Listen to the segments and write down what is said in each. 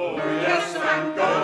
Yes, I'm good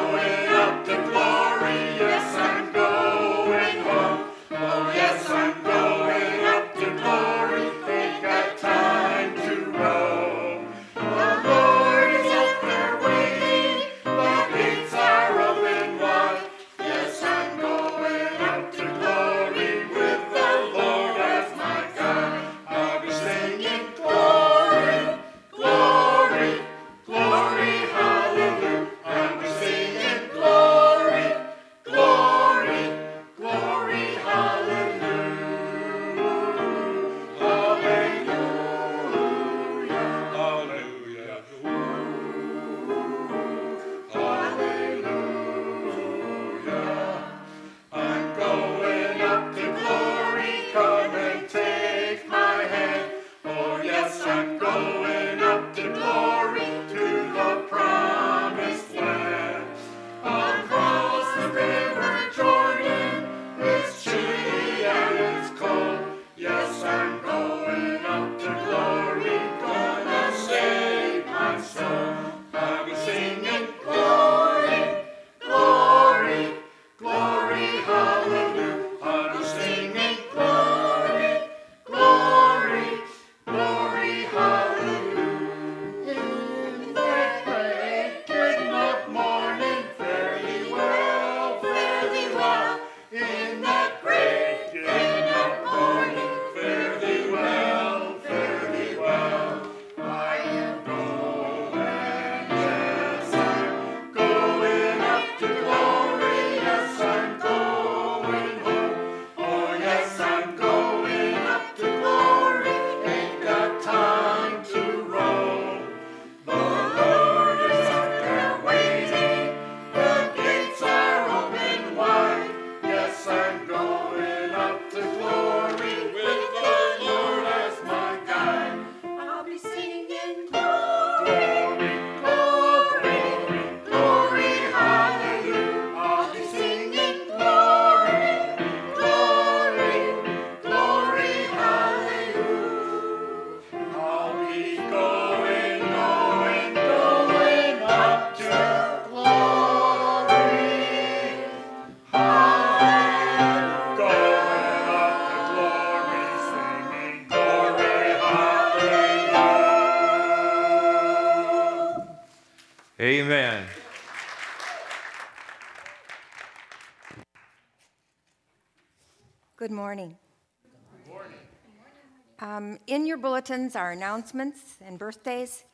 bulletins announcements and birthdays.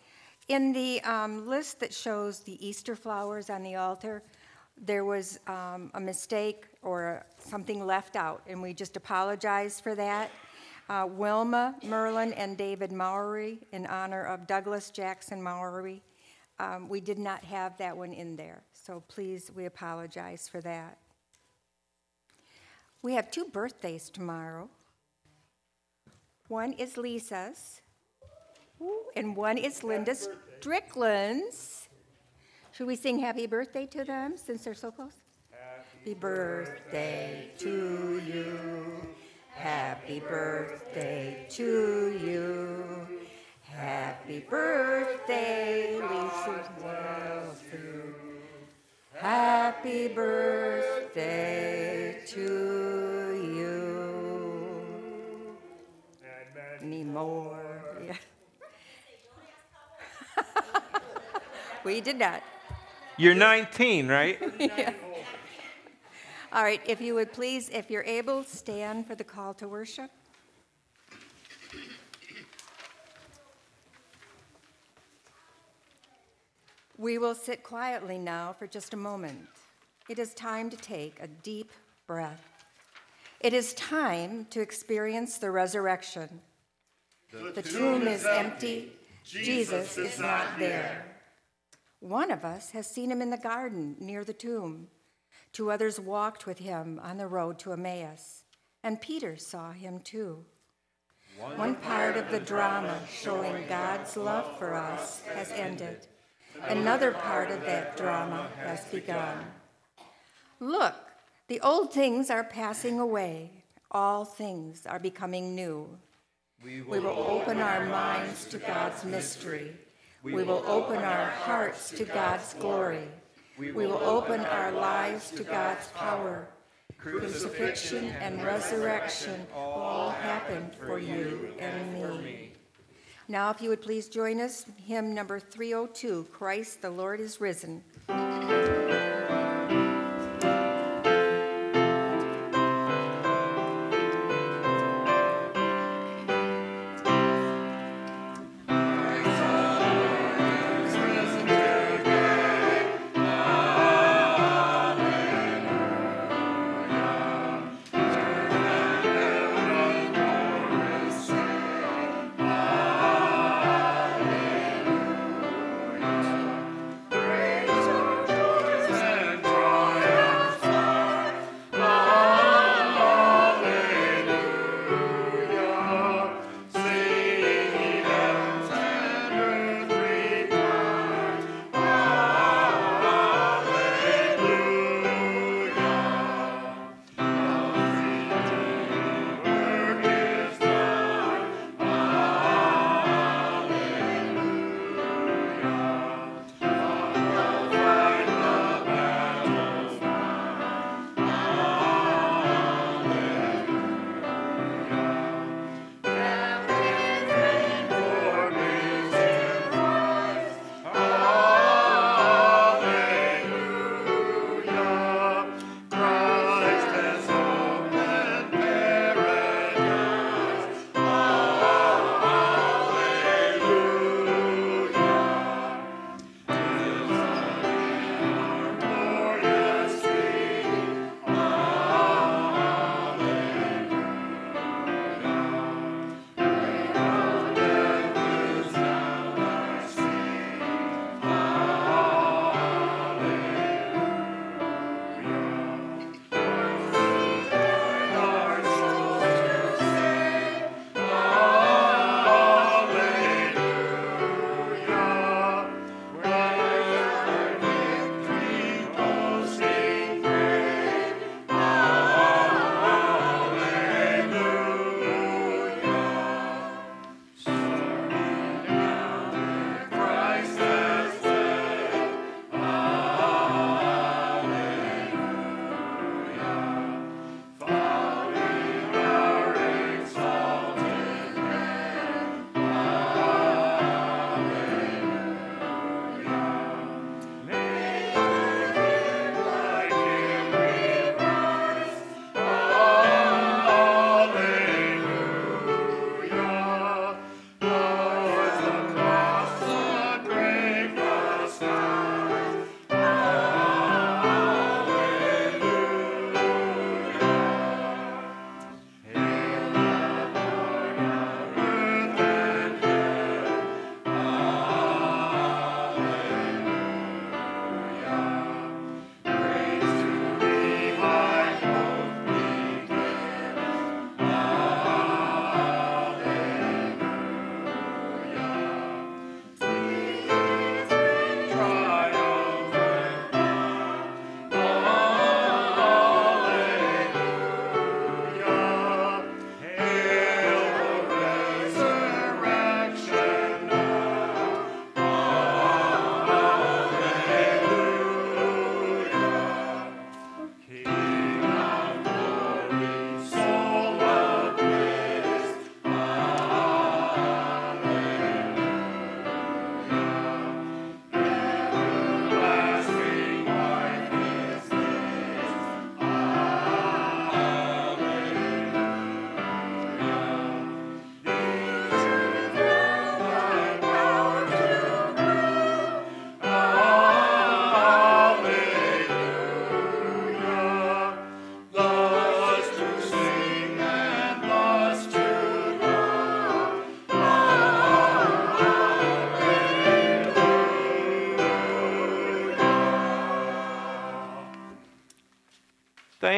In the um, list that shows the Easter flowers on the altar, there was um, a mistake or something left out, and we just apologize for that. Uh, Wilma Merlin and David Mowry, in honor of Douglas Jackson Mowry. Um, we did not have that one in there, so please, we apologize for that. We have two birthdays tomorrow. One is Lisa's, and one is Linda Strickland's. Should we sing happy birthday to them since they're so close? Happy birthday to you. Happy birthday to you. Happy birthday, Lisa Wells. Happy birthday to more? Yeah. we did not. You're 19, right? yeah. All right, if you would please, if you're able, stand for the call to worship. We will sit quietly now for just a moment. It is time to take a deep breath. It is time to experience the resurrection. The, the tomb, is empty. Jesus, Jesus is not there. One of us has seen him in the garden near the tomb. Two others walked with him on the road to Emmaus, and Peter saw him too. One, One part of the drama showing God's love for us has ended. Another part of that drama has begun. Look, the old things are passing away, all things are becoming new. We will, we will open our minds to God's mystery. We will open our hearts to God's glory. We will open our lives to God's power. Crucifixion and resurrection all happened for you and me. Now, if you would please join us, hymn number 302 Christ the Lord is risen.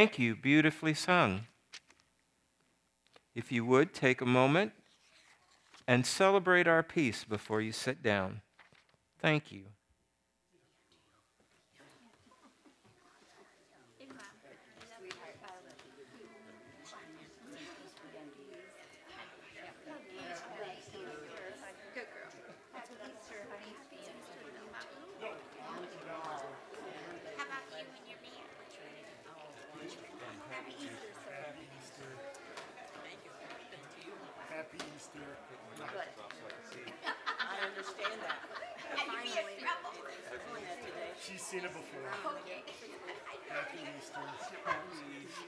Thank you. Beautifully sung. If you would, take a moment and celebrate our peace before you sit down. Thank you. Good girl. Happy Easter, honey. seen it before. Happy Easter. Happy Easter.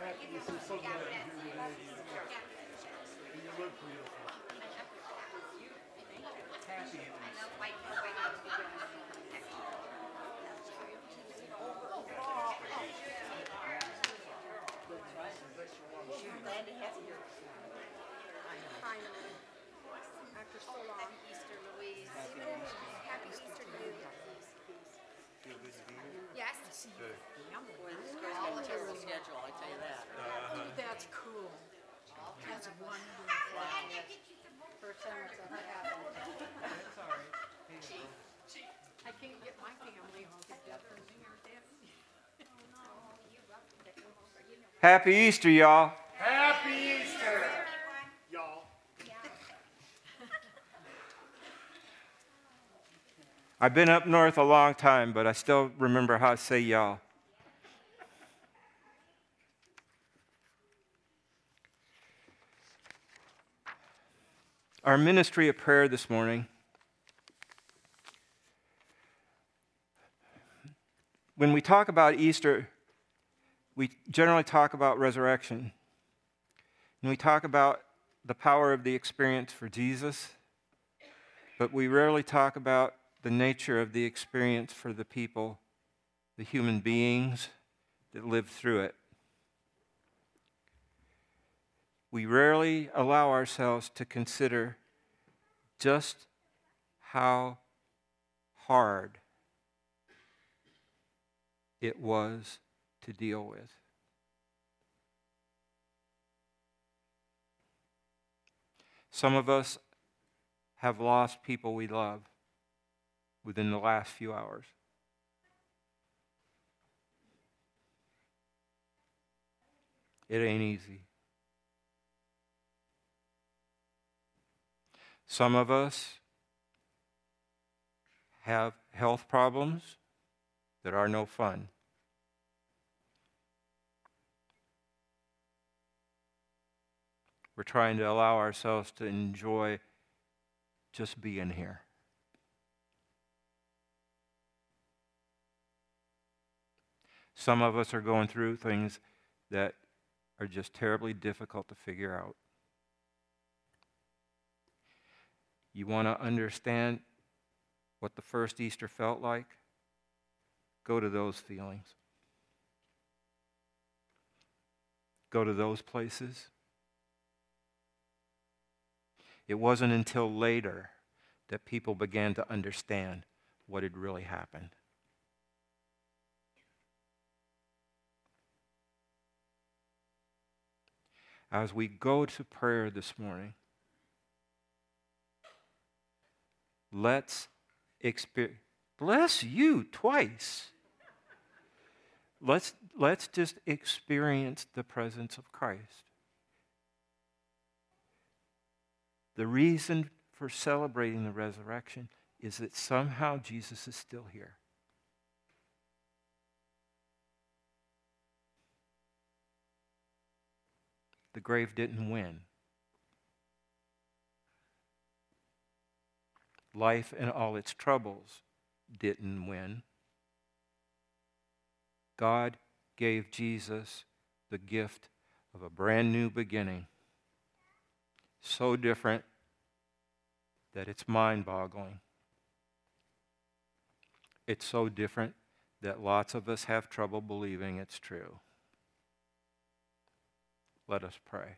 Happy Easter. So glad you're here today. And you look beautiful. Happy Easter. Finally, after so long. Happy Easter, Louise. Happy Easter to you. Yes. All the schedule, I tell you that. Uh-huh. That's cool. That's wonderful. First time it's ever happened. I can't get my family all together. Happy Easter, y'all. Happy Easter, y'all. I've been up north a long time, but I still remember how to say y'all. Our ministry of prayer this morning. When we talk about Easter, we generally talk about resurrection. And we talk about the power of the experience for Jesus, but we rarely talk about the nature of the experience for the people, the human beings that lived through it. We rarely allow ourselves to consider just how hard it was to deal with. Some of us have lost people we love within the last few hours. It ain't easy. Some of us have health problems that are no fun. We're trying to allow ourselves to enjoy just being here. Some of us are going through things that are just terribly difficult to figure out. You want to understand what the first Easter felt like? Go to those feelings. Go to those places. It wasn't until later that people began to understand what had really happened. As we go to prayer this morning, let's experience. Bless you twice. Let's, let's just experience the presence of Christ. The reason for celebrating the resurrection is that somehow Jesus is still here. The grave didn't win. Life and all its troubles didn't win. God gave Jesus the gift of a brand new beginning so different that it's mind boggling. It's so different that lots of us have trouble believing it's true. Let us pray.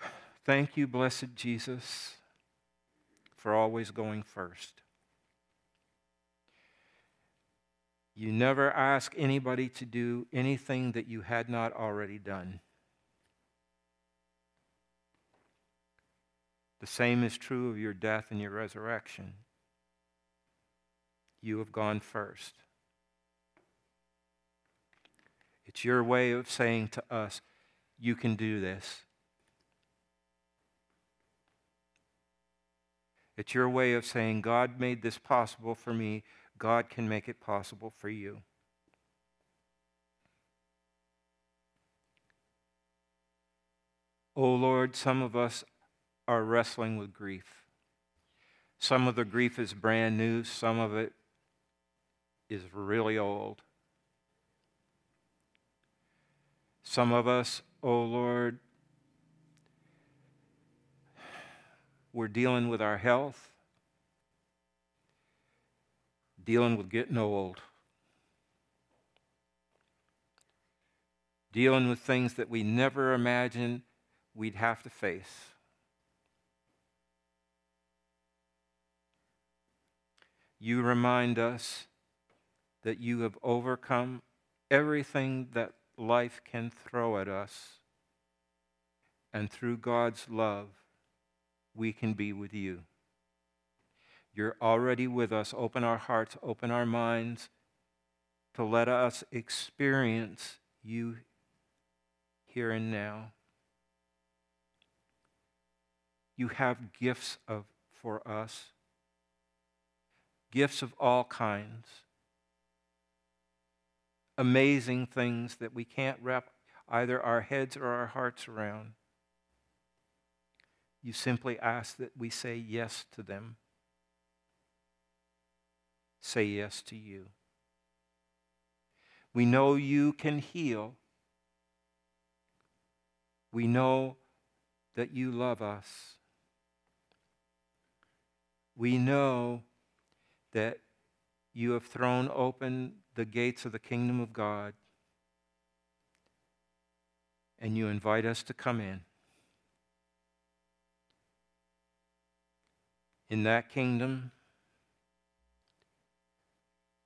Thank you, blessed Jesus, for always going first. You never ask anybody to do anything that you had not already done. The same is true of your death and your resurrection. You have gone first. It's your way of saying to us, you can do this. It's your way of saying, God made this possible for me. God can make it possible for you. Oh Lord, some of us are wrestling with grief. Some of the grief is brand new, some of it is really old. Some of us, oh Lord, we're dealing with our health, dealing with getting old, dealing with things that we never imagined we'd have to face. You remind us that you have overcome everything that life can throw at us. And through God's love, we can be with you. You're already with us. Open our hearts, open our minds to let us experience you here and now. You have gifts of, for us, gifts of all kinds amazing things that we can't wrap either our heads or our hearts around. You simply ask that we say yes to them. Say yes to you. We know you can heal. We know that you love us. We know that you have thrown open the gates of the kingdom of God and you invite us to come in. In that kingdom,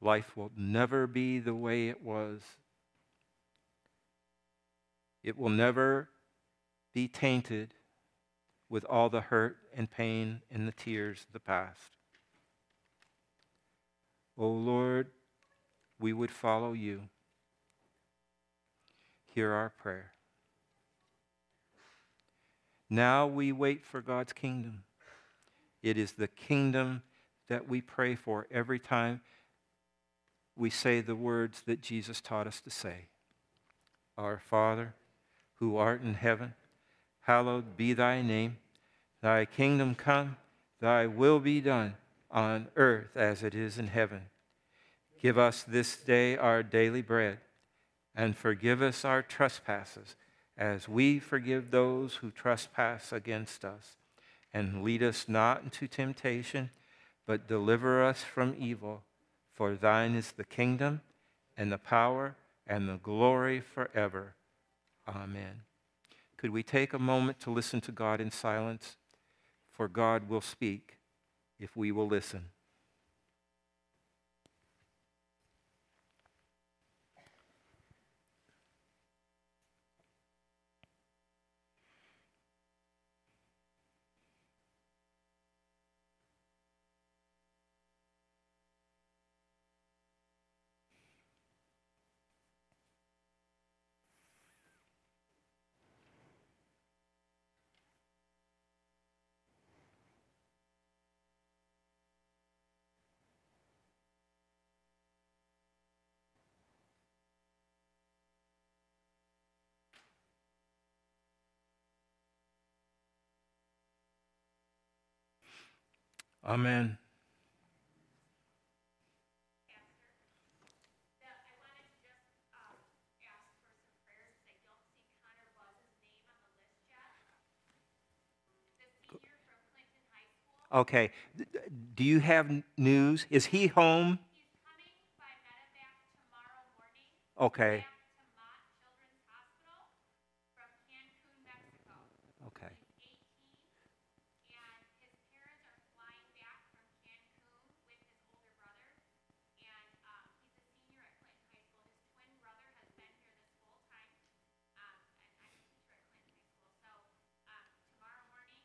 life will never be the way it was. It will never be tainted with all the hurt and pain and the tears of the past. O oh Lord, we would follow you. Hear our prayer. Now we wait for God's kingdom. It is the kingdom that we pray for every time we say the words that Jesus taught us to say Our Father, who art in heaven, hallowed be thy name. Thy kingdom come, thy will be done on earth as it is in heaven. Give us this day our daily bread, and forgive us our trespasses, as we forgive those who trespass against us. And lead us not into temptation, but deliver us from evil. For thine is the kingdom, and the power, and the glory forever. Amen. Could we take a moment to listen to God in silence? For God will speak if we will listen. Amen. Okay. Do you have news? Is he home? He's coming by medevac tomorrow morning. Okay. Back to Mott Children's Hospital from Cancun, Mexico. Okay. He's 18, and his parents are flying back from Cancun with his older brother. And um, he's a senior at Clinton High School. His twin brother has been here this whole time, um, and I'm a teacher at Clinton High School. So um, tomorrow morning,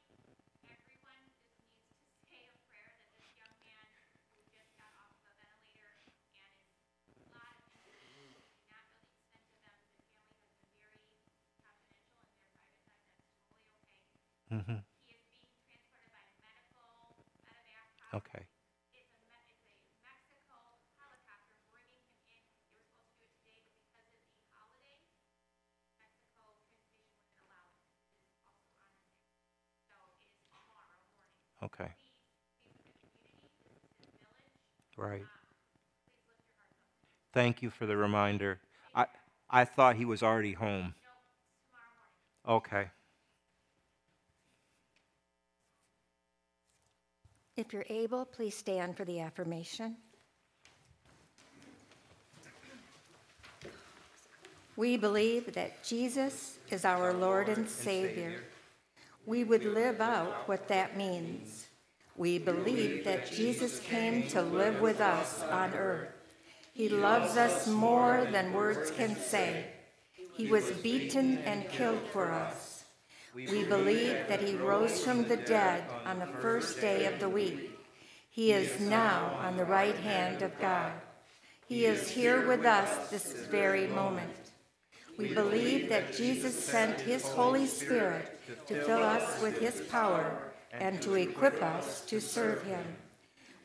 everyone just needs to say a prayer that this young man who just got off of a ventilator and is a lot of injuries, not really sent to them. The family has been very confidential and their private side. That's totally okay. hmm He is being transported by medical medevac. hospital. Okay. It's a, me- it's a Mexico helicopter bringing him in. They were supposed to do it today, but because of the holiday, Mexico transportation wasn't allowed. It is also on Monday. So it is morning. Okay. Please, Right. Thank you for the reminder. I, I thought he was already home. Okay. If you're able, please stand for the affirmation. We believe that Jesus is our Lord and Savior. We would live out what that means. We believe that Jesus came to live with us on earth. He loves us more than words can say. He was beaten and killed for us. We believe that he rose from the dead on the first day of the week. He is now on the right hand of God. He is here with us this very moment. We believe that Jesus sent his Holy Spirit to fill us with his power and to equip us to serve him.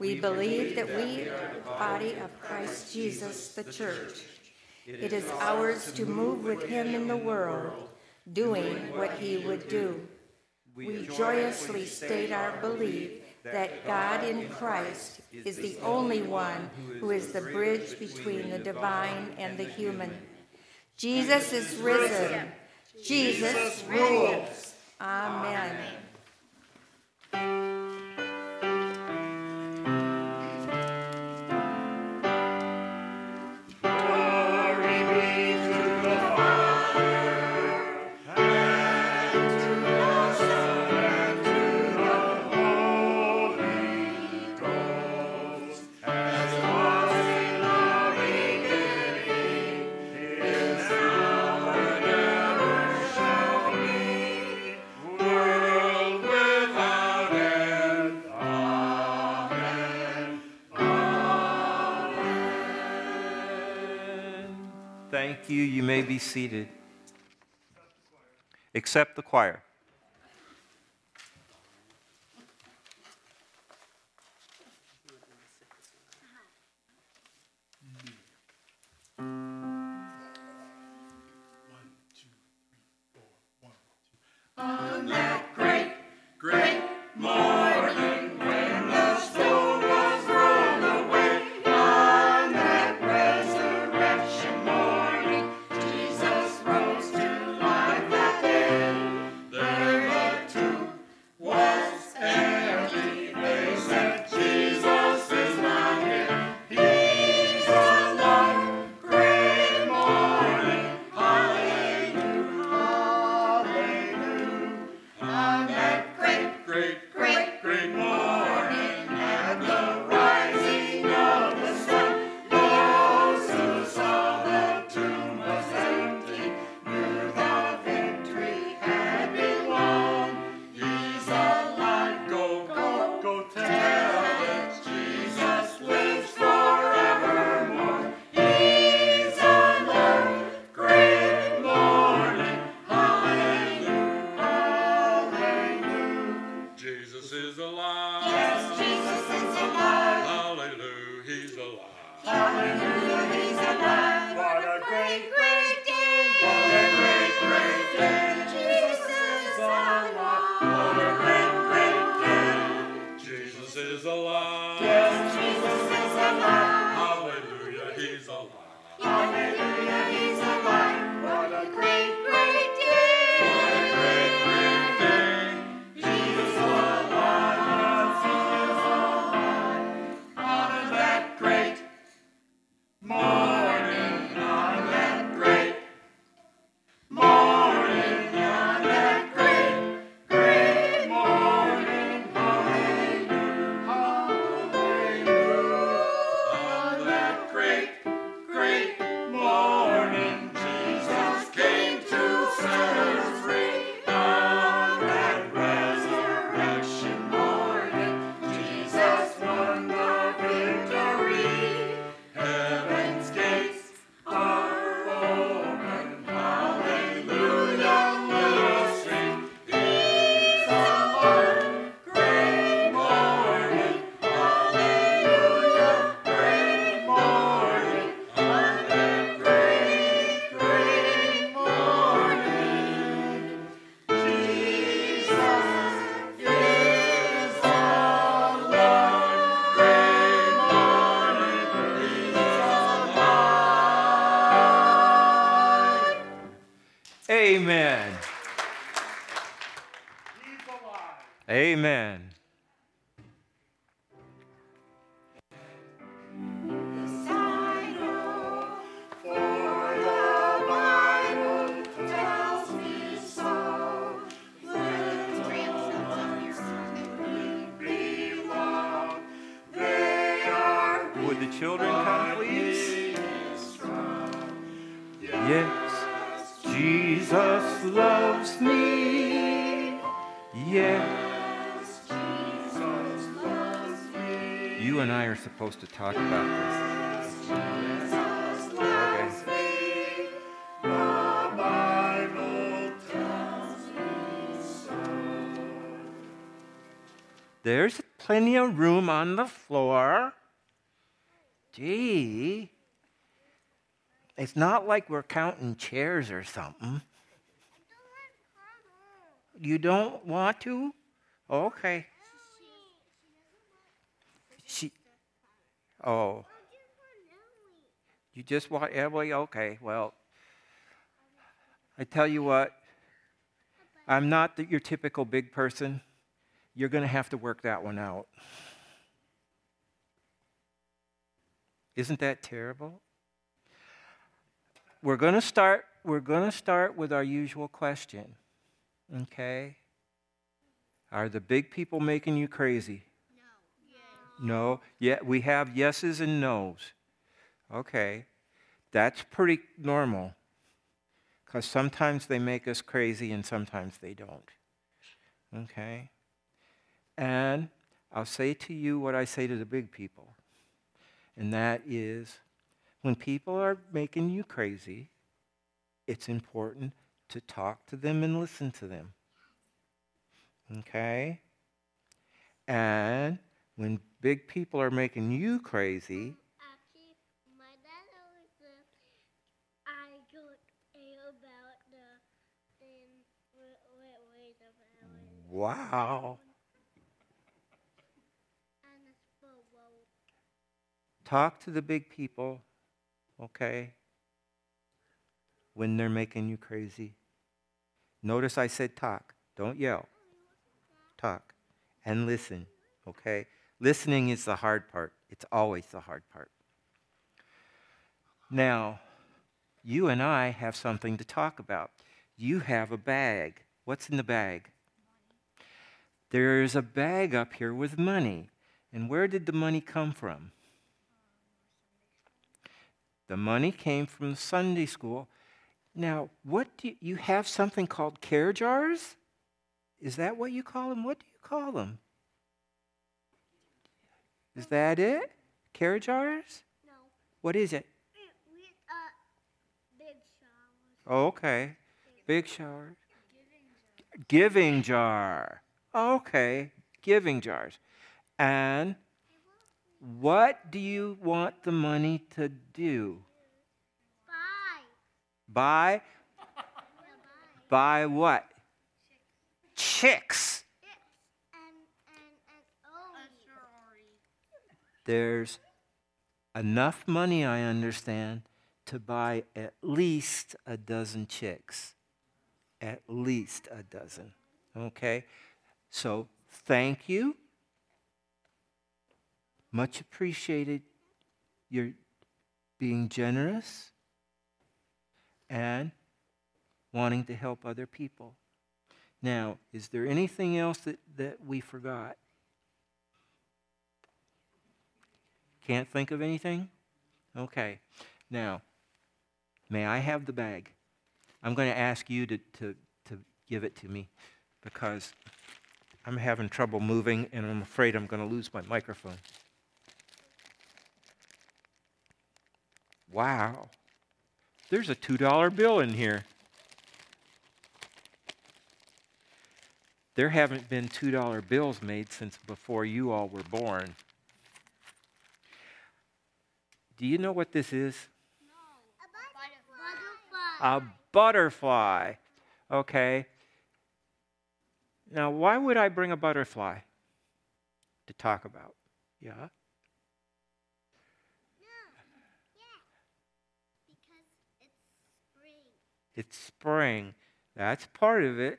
We believe that we are the body of Christ Jesus, the church. It is ours to move with him in the world, doing what he would do. We joyously state our belief that God in Christ is the only one who is the bridge between the divine and the human. Jesus is risen. Jesus rules. Amen. Seated. Accept the choir. Yes, You and I are supposed to talk about this. There's plenty of room on the floor. Gee. It's not like we're counting chairs or something. You don't want to? Okay. She. Oh. You just want Emily? Okay, well. I tell you what, I'm not the, your typical big person. You're going to have to work that one out. Isn't that terrible? We're going to start we're going to start with our usual question. Okay? Are the big people making you crazy? No. No. Yeah, we have yeses and nos. Okay. That's pretty normal. Cuz sometimes they make us crazy and sometimes they don't. Okay? And I'll say to you what I say to the big people. And that is when people are making you crazy, it's important to talk to them and listen to them. Okay? And when big people are making you crazy, Actually, my dad always said I don't care about the thing. Wait, wait, wait a minute. wow. And it's for well, Talk to the big people, okay? When they're making you crazy. Notice I said talk. Don't yell. Talk. And listen, okay? Listening is the hard part. It's always the hard part. Now, you and I have something to talk about. You have a bag. What's in the bag? There's a bag up here with money. And where did the money come from? The money came from Sunday school. Now, what do you, you have something called care jars? Is that what you call them? What do you call them? Is that it? Care jars? no. What is it? We, uh, big showers. Oh, okay. Big shower. Giving jar. Okay. Giving jars. And what do you want the money to do? Buy? Buy what? Chicks. There's enough money, I understand, to buy at least a dozen chicks. At least a dozen. Okay? So thank you. Much appreciated your being generous and wanting to help other people. Now, is there anything else that, that we forgot? Can't think of anything? Okay. Now, may I have the bag? I'm going to ask you to, to, to give it to me because I'm having trouble moving and I'm afraid I'm going to lose my microphone. Wow. There's a $2 bill in here. There haven't been $2 bills made since before you all were born. Do you know what this is? No. A butterfly. A butterfly. Okay. Now, why would I bring a butterfly to talk about? Yeah? Because it's spring. It's spring. That's part of it.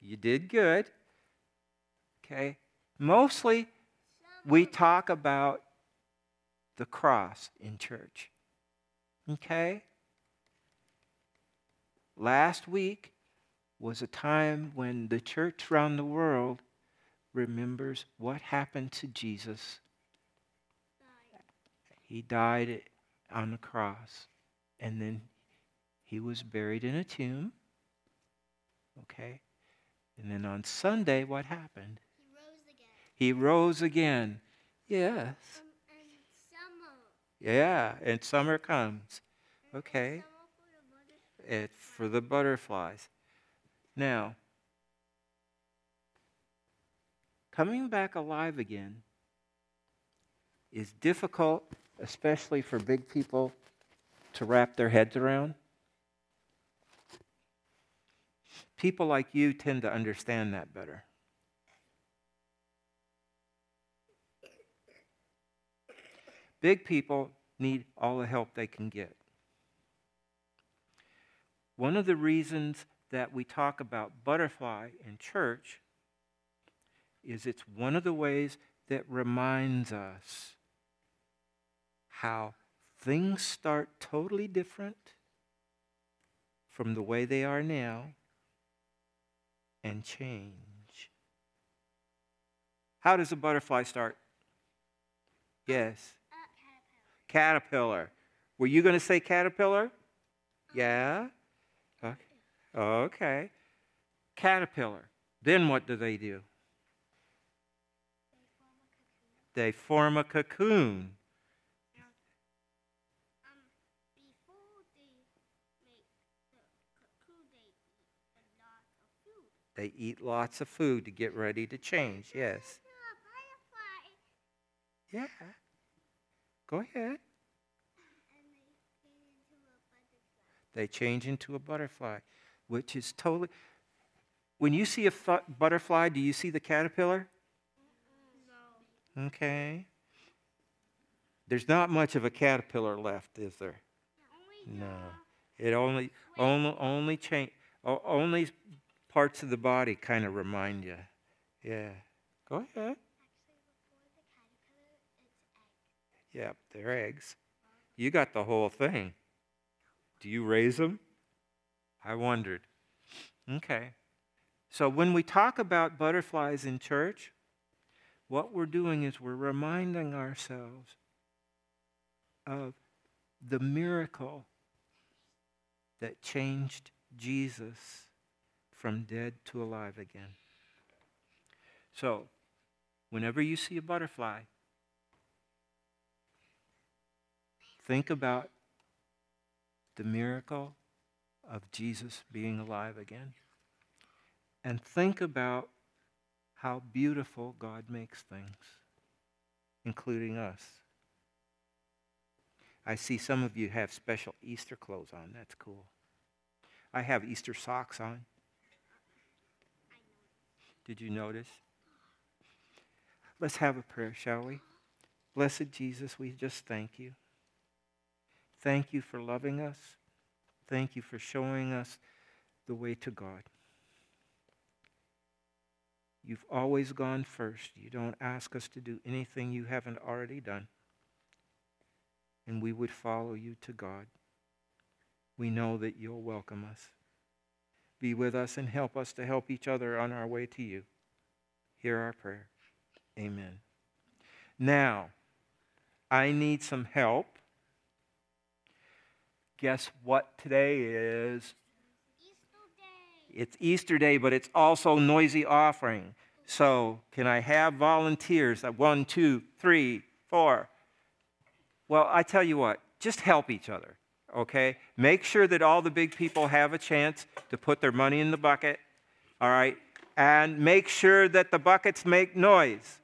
You did good. Okay? Mostly, we talk about the cross in church. Okay? Last week was a time when the church around the world remembers what happened to Jesus. He died on the cross, and then he was buried in a tomb. Okay? And then on Sunday, what happened? He rose again. He rose again. Yes. Um, and summer. Yeah, and summer comes. Okay. Summer for the. It, for the butterflies. Now, coming back alive again is difficult, especially for big people to wrap their heads around. People like you tend to understand that better. Big people need all the help they can get. One of the reasons that we talk about butterfly in church is it's one of the ways that reminds us how things start totally different from the way they are now and change. How does a butterfly start? Yes. Uh, caterpillar. Caterpillar. Were you going to say caterpillar? Yeah? Okay. okay. Caterpillar. Then what do they do? They form a cocoon. They eat a lot of food. They eat lots of food to get ready to change. Yes. To a butterfly. Yeah. Go ahead. They turn into a butterfly. They change into a butterfly, which is totally. When you see a fu- butterfly, do you see the caterpillar? No. Okay. There's not much of a caterpillar left, is there? Only No. It only only only change only parts of the body kind of remind you. Yeah. Go ahead. Yep, they're eggs. You got the whole thing. Do you raise them? I wondered. Okay. So when we talk about butterflies in church, what we're doing is we're reminding ourselves of the miracle that changed Jesus from dead to alive again. So, whenever you see a butterfly, think about the miracle of Jesus being alive again. And think about how beautiful God makes things, including us. I see some of you have special Easter clothes on. That's cool. I have Easter socks on. Did you notice? Let's have a prayer, shall we? Blessed Jesus, we just thank you. Thank you for loving us. Thank you for showing us the way to God. You've always gone first. You don't ask us to do anything you haven't already done. And we would follow you to God. We know that you'll welcome us. Be with us and help us to help each other on our way to you. Hear our prayer. Amen. Now, I need some help. Guess what today is? Easter day. It's Easter Day, but it's also noisy offering. So, can I have volunteers? Uh, One, two, three, four. Well, I tell you what, just help each other, okay? Make sure that all the big people have a chance to put their money in the bucket, all right? And make sure that the buckets make noise.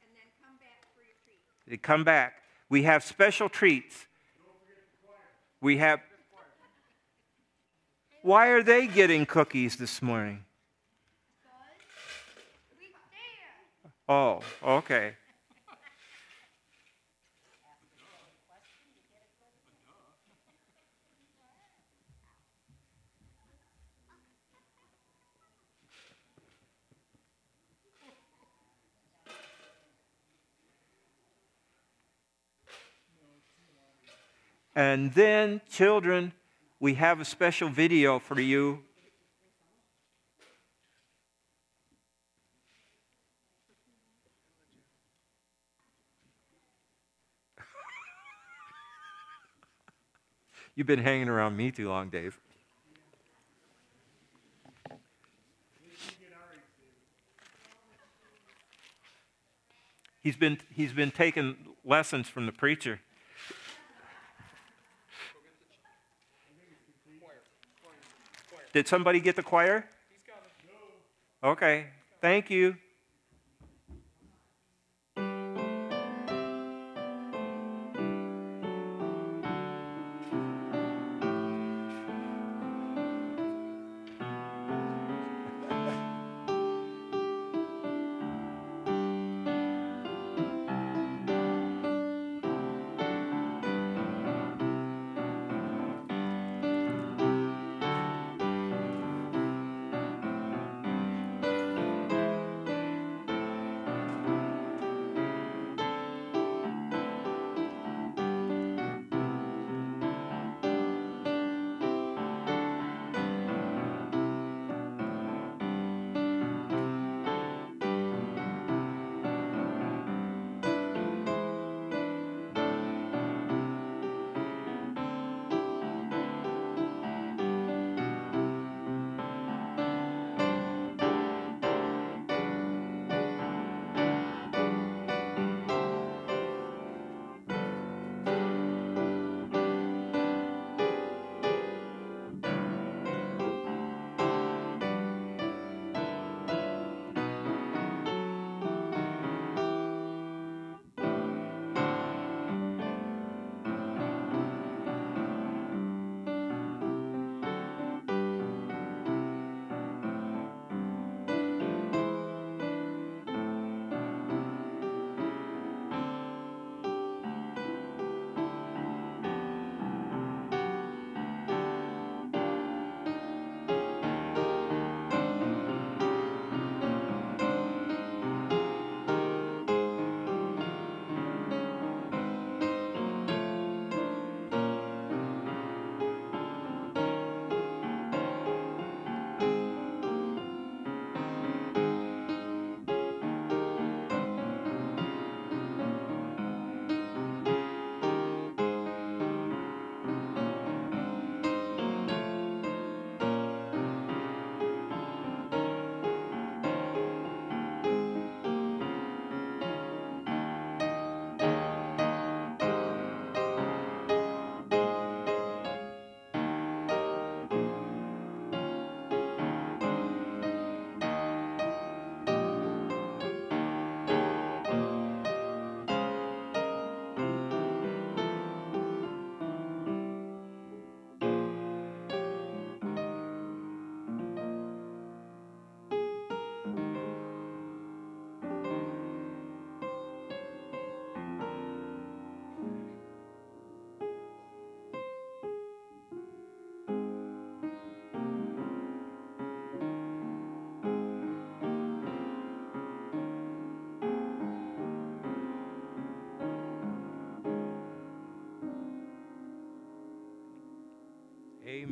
And then come back for your treat. They come back. We have special treats. We have. Why are they getting cookies this morning? Oh, okay. And then, children, we have a special video for you. You've been hanging around me too long, Dave. He's been, he's been taking lessons from the preacher. Did somebody get the choir? Okay, thank you.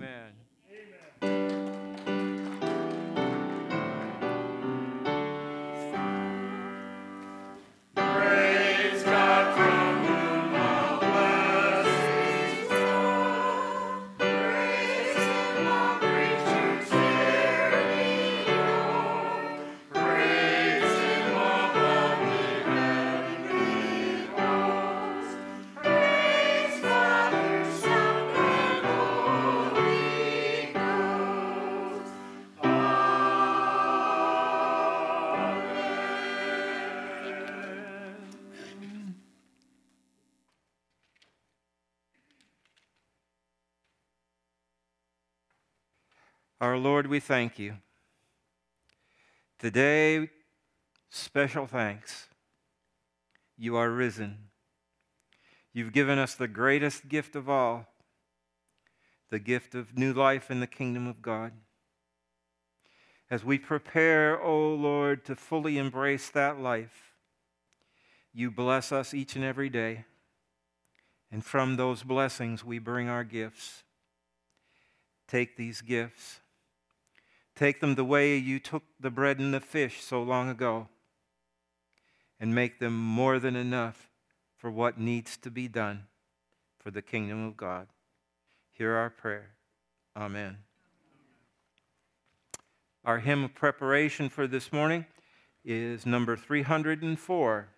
Amen. Our Lord, we thank you. Today, special thanks. You are risen. You've given us the greatest gift of all the gift of new life in the kingdom of God. As we prepare, O oh Lord, to fully embrace that life, you bless us each and every day. And from those blessings, we bring our gifts. Take these gifts. Take them the way you took the bread and the fish so long ago and make them more than enough for what needs to be done for the kingdom of God. Hear our prayer. Amen. Our hymn of preparation for this morning is number 304.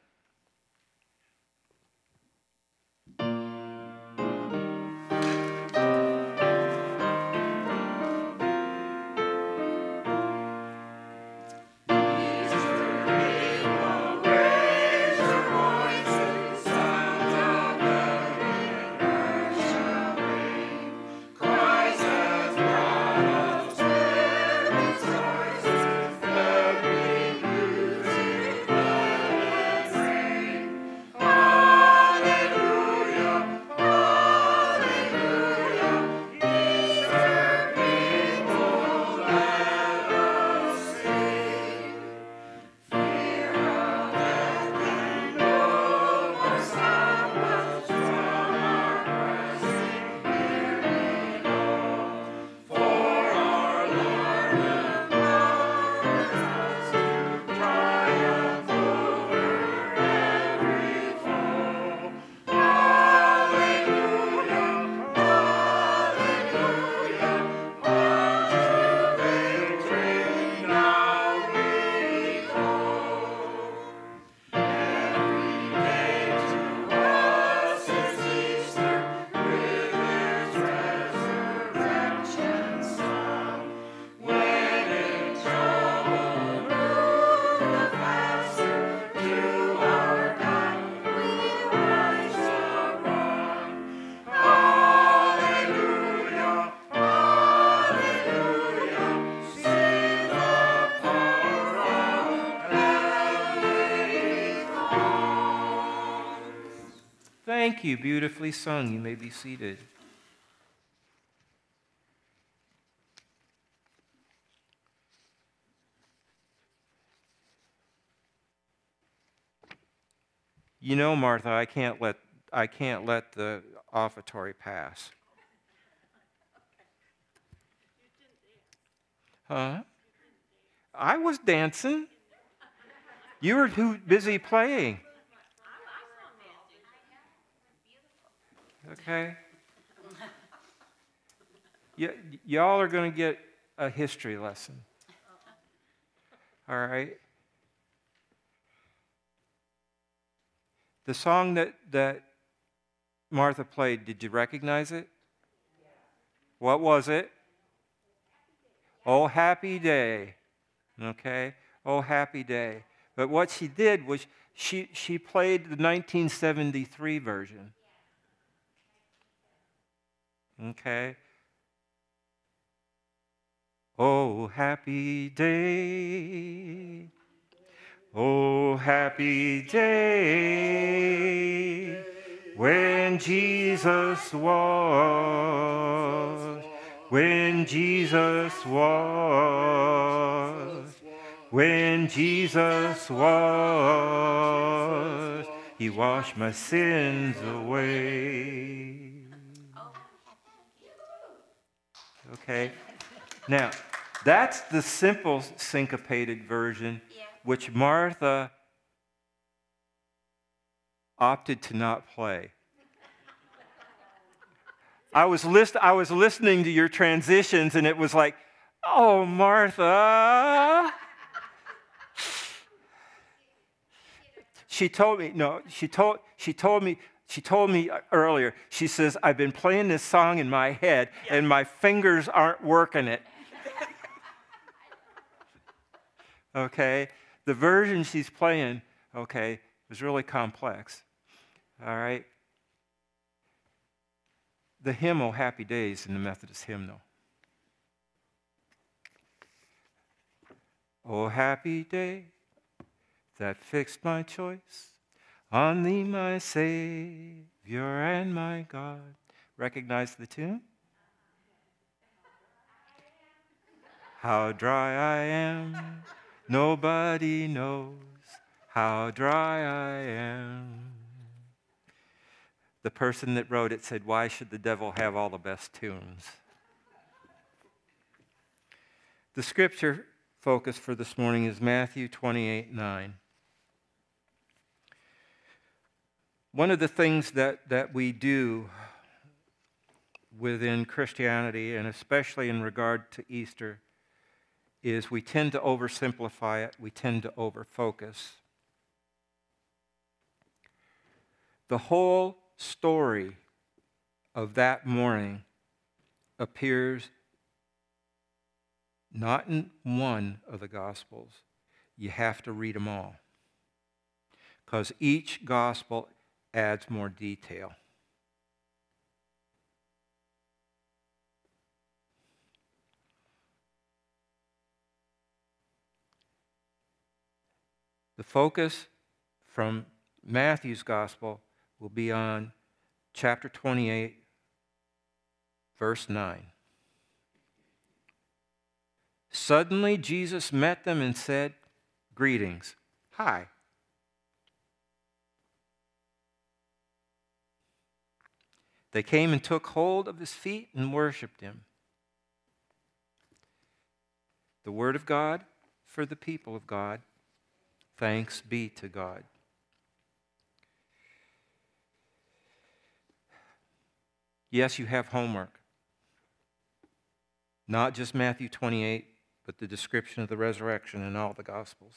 You. Beautifully sung. You may be seated. You know, Martha, I can't let, I can't let the offertory pass. Huh? I was dancing. You were too busy playing. Okay? Y- y'all are going to get a history lesson. All right? The song that, that Martha played, did you recognize it? What was it? Oh, happy day. Okay? Oh, happy day. But what she did was she, she played the 1973 version. Okay? Oh, happy day. Oh, happy day when Jesus was, when Jesus was, when Jesus was, He washed my sins away. Okay? Now, that's the simple syncopated version, which Martha opted to not play. I was, list- I was listening to your transitions, and it was like, oh, Martha. She told me, no, she told, she told me, she told me uh, earlier, she says, I've been playing this song in my head and my fingers aren't working it. okay? The version she's playing, okay, was really complex. All right? The hymnal oh, Happy Days in the Methodist hymnal. Oh, happy day that fixed my choice on thee, my Savior and my God. Recognize the tune? How dry I am, nobody knows how dry I am. the person that wrote it said, Why should the devil have all the best tunes? The scripture focus for this morning is Matthew 28 9. One of the things that, that we do within Christianity, and especially in regard to Easter, is we tend to oversimplify it, we tend to overfocus. The whole story of that morning appears not in one of the Gospels. You have to read them all. Because each Gospel adds more detail. The focus from Matthew's Gospel will be on chapter 28, verse 9. Suddenly Jesus met them and said, Greetings. Hi. They came and took hold of his feet and worshiped him. The Word of God for the people of God. Thanks be to God. Yes, you have homework. Not just Matthew 28, but the description of the resurrection in all the Gospels.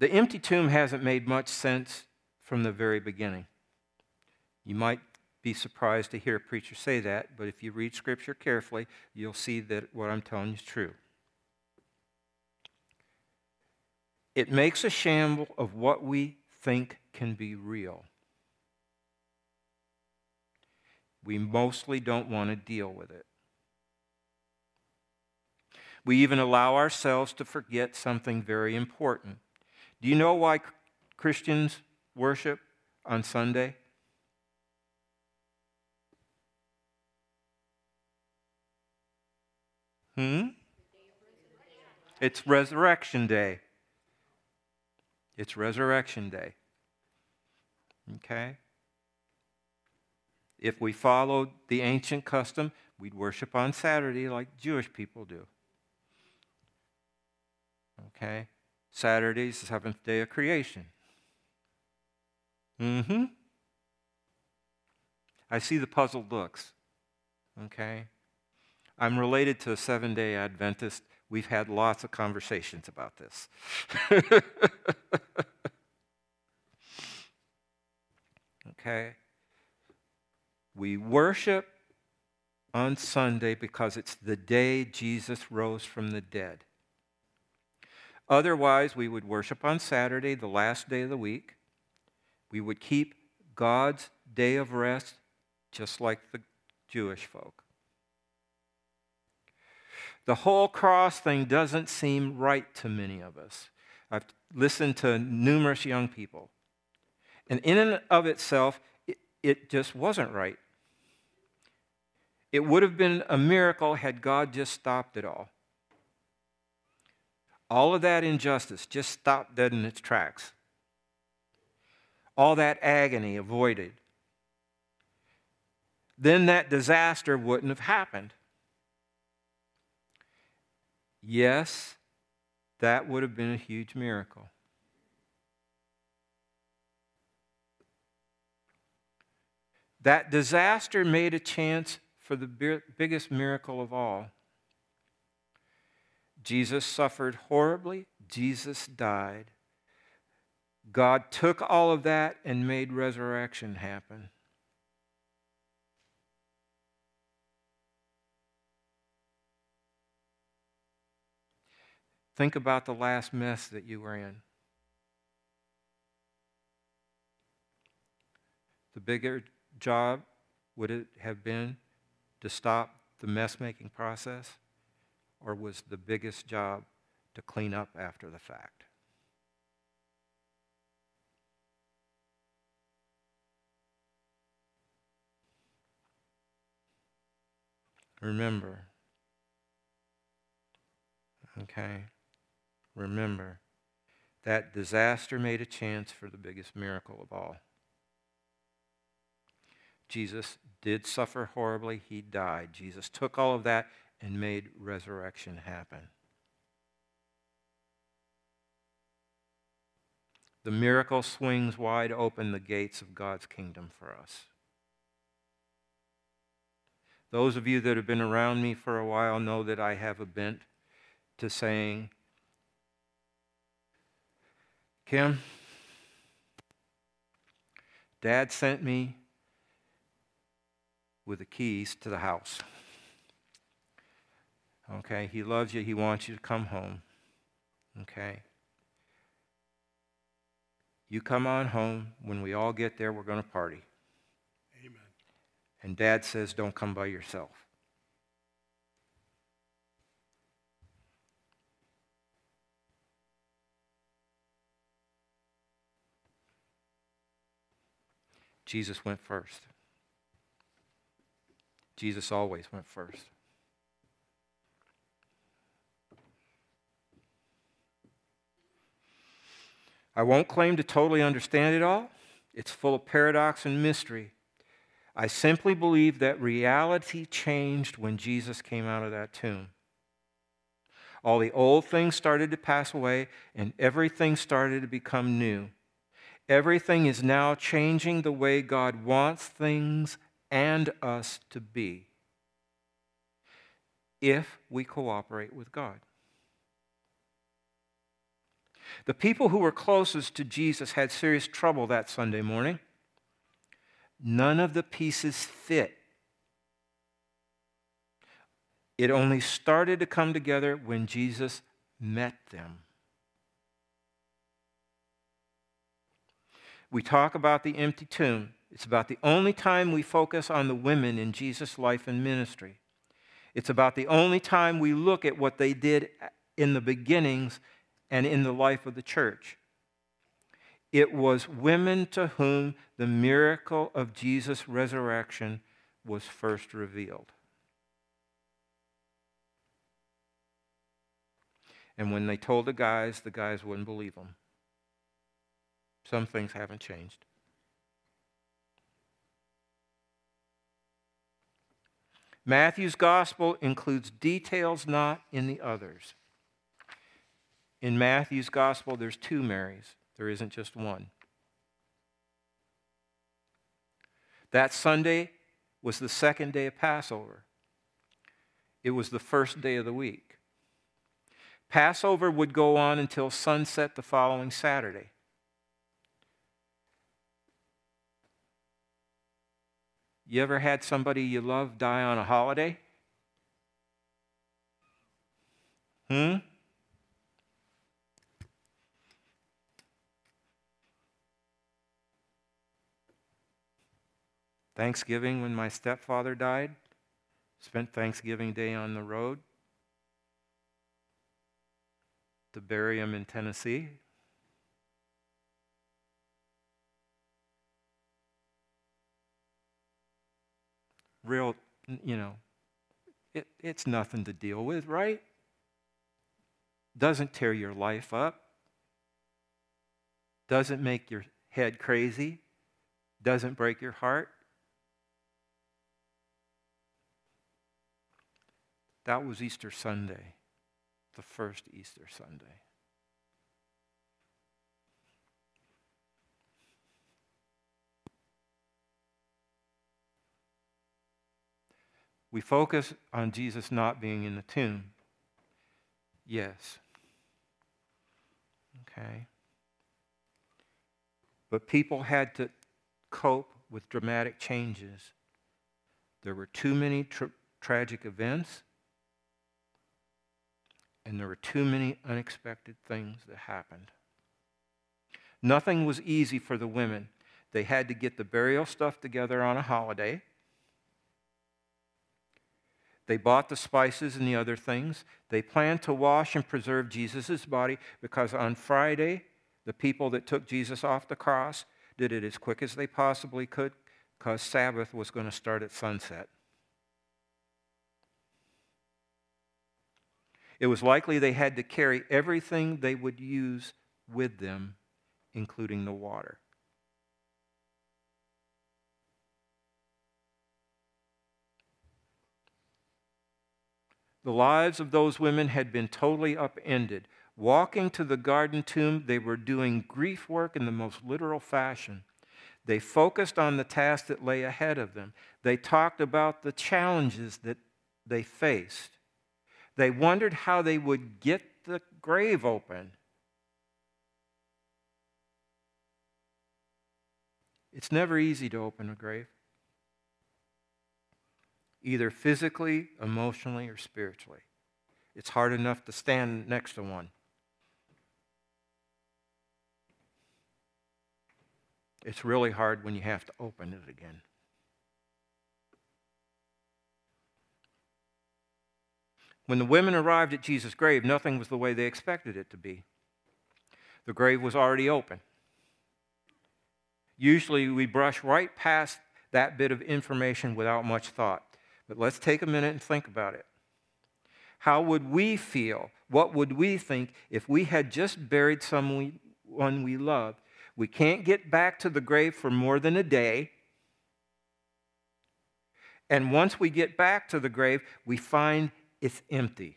The empty tomb hasn't made much sense from the very beginning. You might be surprised to hear a preacher say that, but if you read Scripture carefully, you'll see that what I'm telling you is true. It makes a shamble of what we think can be real. We mostly don't want to deal with it. We even allow ourselves to forget something very important. Do you know why Christians worship on Sunday? Hmm? It's Resurrection Day. It's Resurrection Day. Okay? If we followed the ancient custom, we'd worship on Saturday like Jewish people do. Okay? Saturday's the seventh day of creation. Mm hmm. I see the puzzled looks. Okay? I'm related to a seven day Adventist. We've had lots of conversations about this. okay? We worship on Sunday because it's the day Jesus rose from the dead. Otherwise, we would worship on Saturday, the last day of the week. We would keep God's day of rest just like the Jewish folk. The whole cross thing doesn't seem right to many of us. I've listened to numerous young people. And in and of itself, it, it just wasn't right. It would have been a miracle had God just stopped it all. All of that injustice just stopped dead in its tracks. All that agony avoided. Then that disaster wouldn't have happened. Yes, that would have been a huge miracle. That disaster made a chance for the biggest miracle of all. Jesus suffered horribly, Jesus died. God took all of that and made resurrection happen. Think about the last mess that you were in. The bigger job would it have been to stop the mess making process, or was the biggest job to clean up after the fact? Remember, okay, remember that disaster made a chance for the biggest miracle of all. Jesus did suffer horribly, he died. Jesus took all of that and made resurrection happen. The miracle swings wide open the gates of God's kingdom for us. Those of you that have been around me for a while know that I have a bent to saying, Kim, Dad sent me with the keys to the house. Okay, he loves you, he wants you to come home. Okay. You come on home. When we all get there, we're going to party. And dad says, don't come by yourself. Jesus went first. Jesus always went first. I won't claim to totally understand it all. It's full of paradox and mystery. I simply believe that reality changed when Jesus came out of that tomb. All the old things started to pass away, and everything started to become new. Everything is now changing the way God wants things and us to be if we cooperate with God. The people who were closest to Jesus had serious trouble that Sunday morning. None of the pieces fit. It only started to come together when Jesus met them. We talk about the empty tomb. It's about the only time we focus on the women in Jesus' life and ministry. It's about the only time we look at what they did in the beginnings and in the life of the church. It was women to whom the miracle of Jesus' resurrection was first revealed. And when they told the guys, the guys wouldn't believe them. Some things haven't changed. Matthew's gospel includes details not in the others. In Matthew's gospel, there's two Marys, there isn't just one. That Sunday was the second day of Passover, it was the first day of the week. Passover would go on until sunset the following Saturday. You ever had somebody you love die on a holiday? Hmm? Thanksgiving when my stepfather died. Spent Thanksgiving Day on the road to bury him in Tennessee. Real, you know, it, it's nothing to deal with, right? Doesn't tear your life up, doesn't make your head crazy, doesn't break your heart. That was Easter Sunday, the first Easter Sunday. We focus on Jesus not being in the tomb. Yes. Okay. But people had to cope with dramatic changes. There were too many tra- tragic events, and there were too many unexpected things that happened. Nothing was easy for the women. They had to get the burial stuff together on a holiday. They bought the spices and the other things. They planned to wash and preserve Jesus' body because on Friday, the people that took Jesus off the cross did it as quick as they possibly could because Sabbath was going to start at sunset. It was likely they had to carry everything they would use with them, including the water. The lives of those women had been totally upended. Walking to the garden tomb, they were doing grief work in the most literal fashion. They focused on the task that lay ahead of them. They talked about the challenges that they faced. They wondered how they would get the grave open. It's never easy to open a grave, either physically, emotionally, or spiritually. It's hard enough to stand next to one. It's really hard when you have to open it again. When the women arrived at Jesus' grave, nothing was the way they expected it to be. The grave was already open. Usually we brush right past that bit of information without much thought. But let's take a minute and think about it. How would we feel? What would we think if we had just buried someone we loved? We can't get back to the grave for more than a day. And once we get back to the grave, we find it's empty.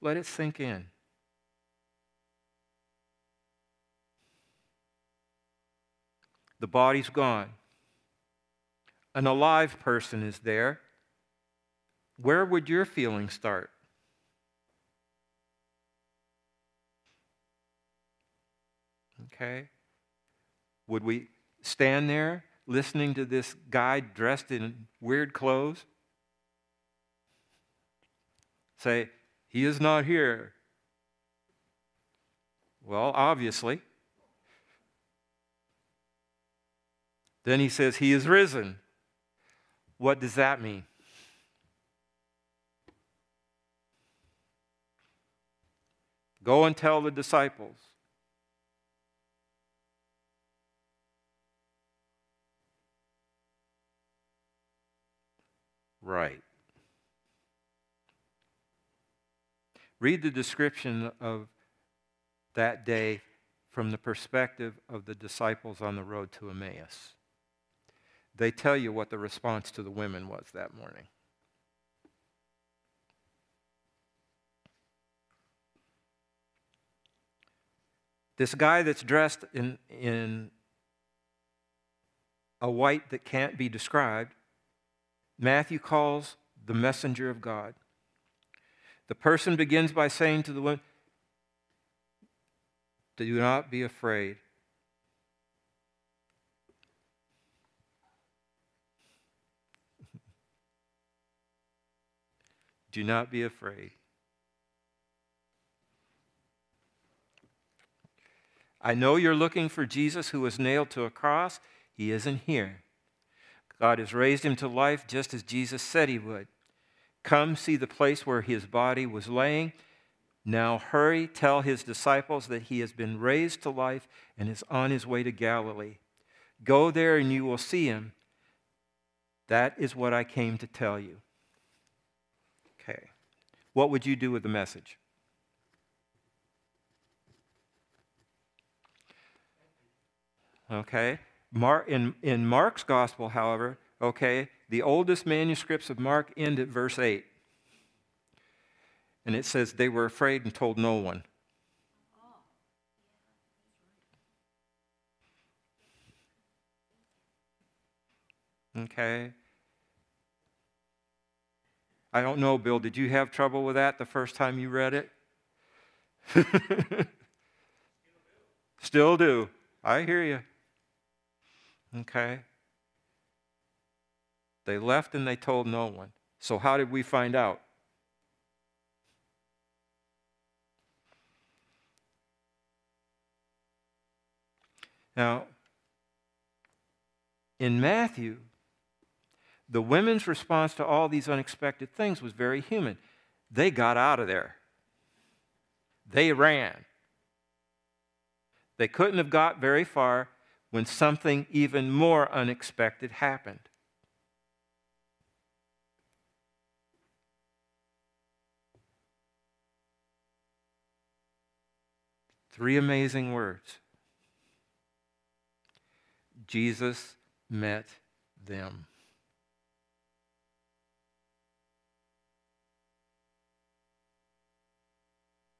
Let it sink in. The body's gone. An alive person is there. Where would your feelings start? Okay? Would we stand there listening to this guy dressed in weird clothes? Say, he is not here. Well, obviously. Then he says, He is risen. What does that mean? Go and tell the disciples. Right. Read the description of that day from the perspective of the disciples on the road to Emmaus. They tell you what the response to the women was that morning. This guy that's dressed in, in a white that can't be described, Matthew calls the messenger of God. The person begins by saying to the woman, Do not be afraid. Do not be afraid. I know you're looking for Jesus who was nailed to a cross. He isn't here. God has raised him to life just as Jesus said he would. Come see the place where his body was laying. Now hurry, tell his disciples that he has been raised to life and is on his way to Galilee. Go there and you will see him. That is what I came to tell you. Okay. What would you do with the message? Okay. Mark, in, in Mark's gospel, however, okay, the oldest manuscripts of Mark end at verse 8. And it says, they were afraid and told no one. Okay. I don't know, Bill, did you have trouble with that the first time you read it? Still do. I hear you. Okay. They left and they told no one. So, how did we find out? Now, in Matthew, the women's response to all these unexpected things was very human. They got out of there, they ran. They couldn't have got very far when something even more unexpected happened. Three amazing words. Jesus met them.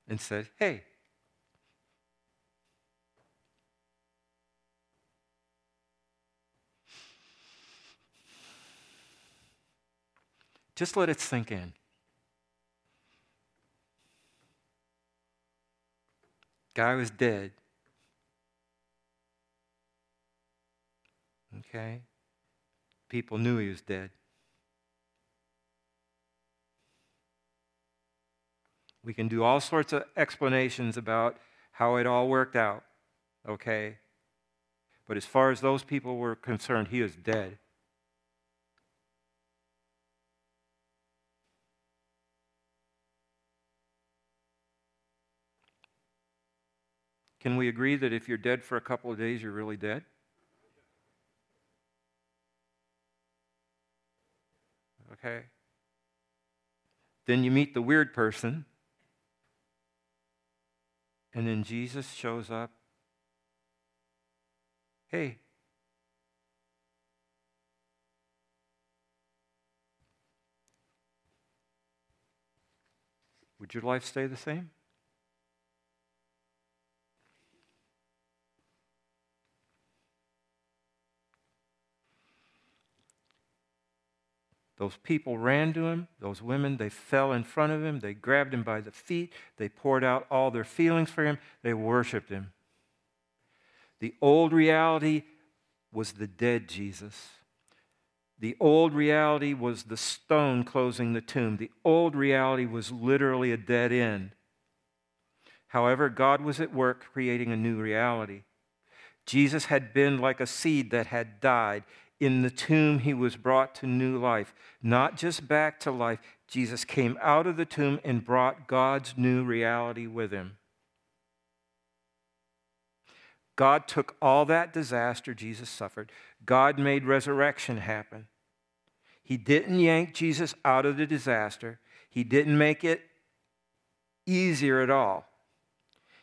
And said, Hey, just let it sink in. Guy was dead. Okay? People knew he was dead. We can do all sorts of explanations about how it all worked out. Okay? But as far as those people were concerned, he was dead. Can we agree that if you're dead for a couple of days, you're really dead? Okay. Then you meet the weird person, and then Jesus shows up. Hey, would your life stay the same? Those people ran to him. Those women, they fell in front of him. They grabbed him by the feet. They poured out all their feelings for him. They worshiped him. The old reality was the dead Jesus. The old reality was the stone closing the tomb. The old reality was literally a dead end. However, God was at work creating a new reality. Jesus had been like a seed that had died. In the tomb, he was brought to new life, not just back to life. Jesus came out of the tomb and brought God's new reality with him. God took all that disaster Jesus suffered, God made resurrection happen. He didn't yank Jesus out of the disaster, He didn't make it easier at all.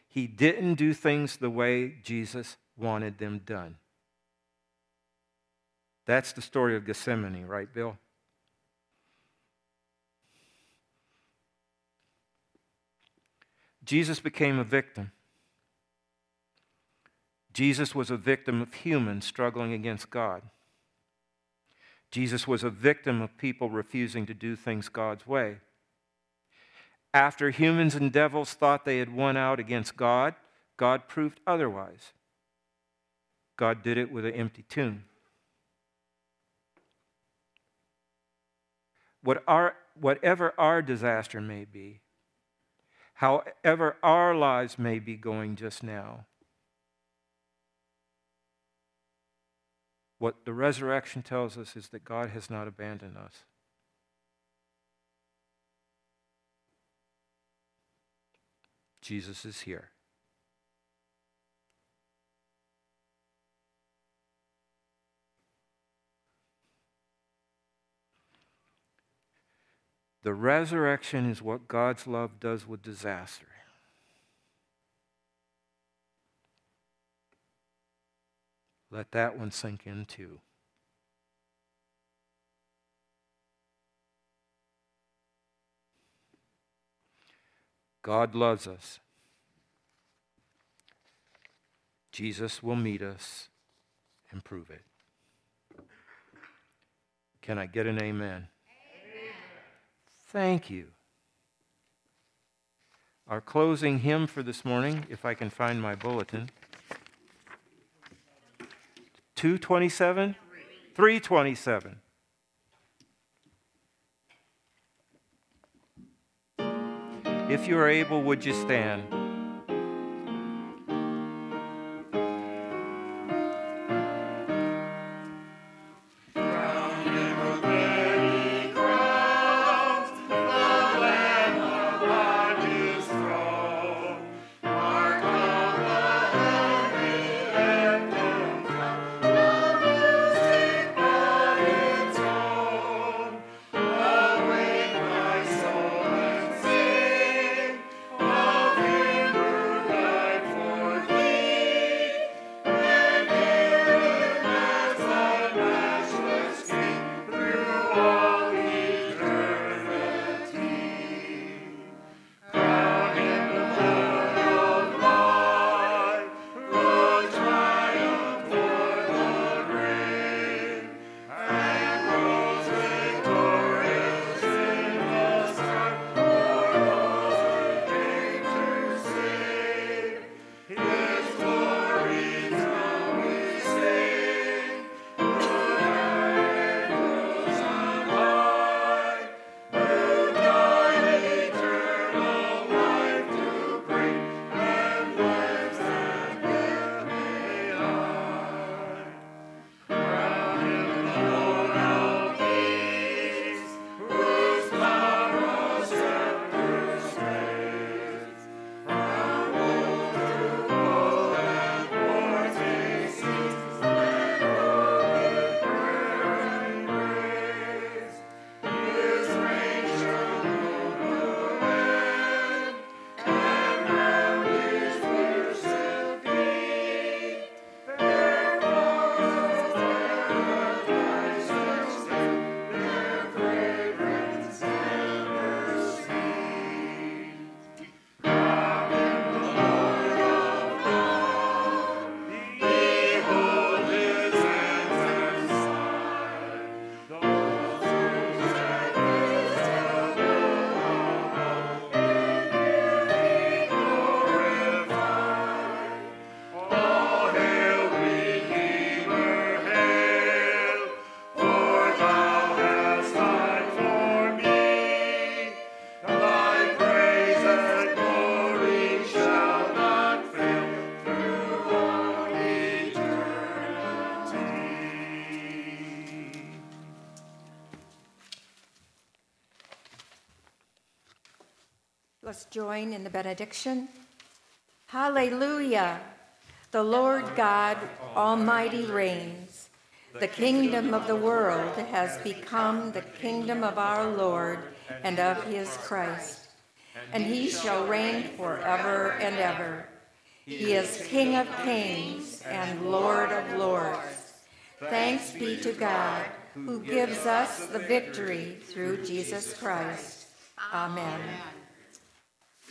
He didn't do things the way Jesus wanted them done. That's the story of Gethsemane, right, Bill? Jesus became a victim. Jesus was a victim of humans struggling against God. Jesus was a victim of people refusing to do things God's way. After humans and devils thought they had won out against God, God proved otherwise. God did it with an empty tomb. What our, whatever our disaster may be, however our lives may be going just now, what the resurrection tells us is that God has not abandoned us. Jesus is here. The resurrection is what God's love does with disaster. Let that one sink in too. God loves us. Jesus will meet us and prove it. Can I get an amen? Thank you. Our closing hymn for this morning, if I can find my bulletin. 227? 327. If you are able, would you stand? Join in the benediction. Hallelujah! The Lord God Almighty reigns. The kingdom of the world has become the kingdom of our Lord and of his Christ. And he shall reign forever and ever. He is King of kings and Lord of lords. Thanks be to God who gives us the victory through Jesus Christ. Amen.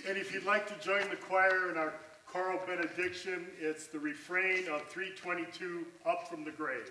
And if you'd like to join the choir in our choral benediction, it's the refrain of 322, Up from the Grave.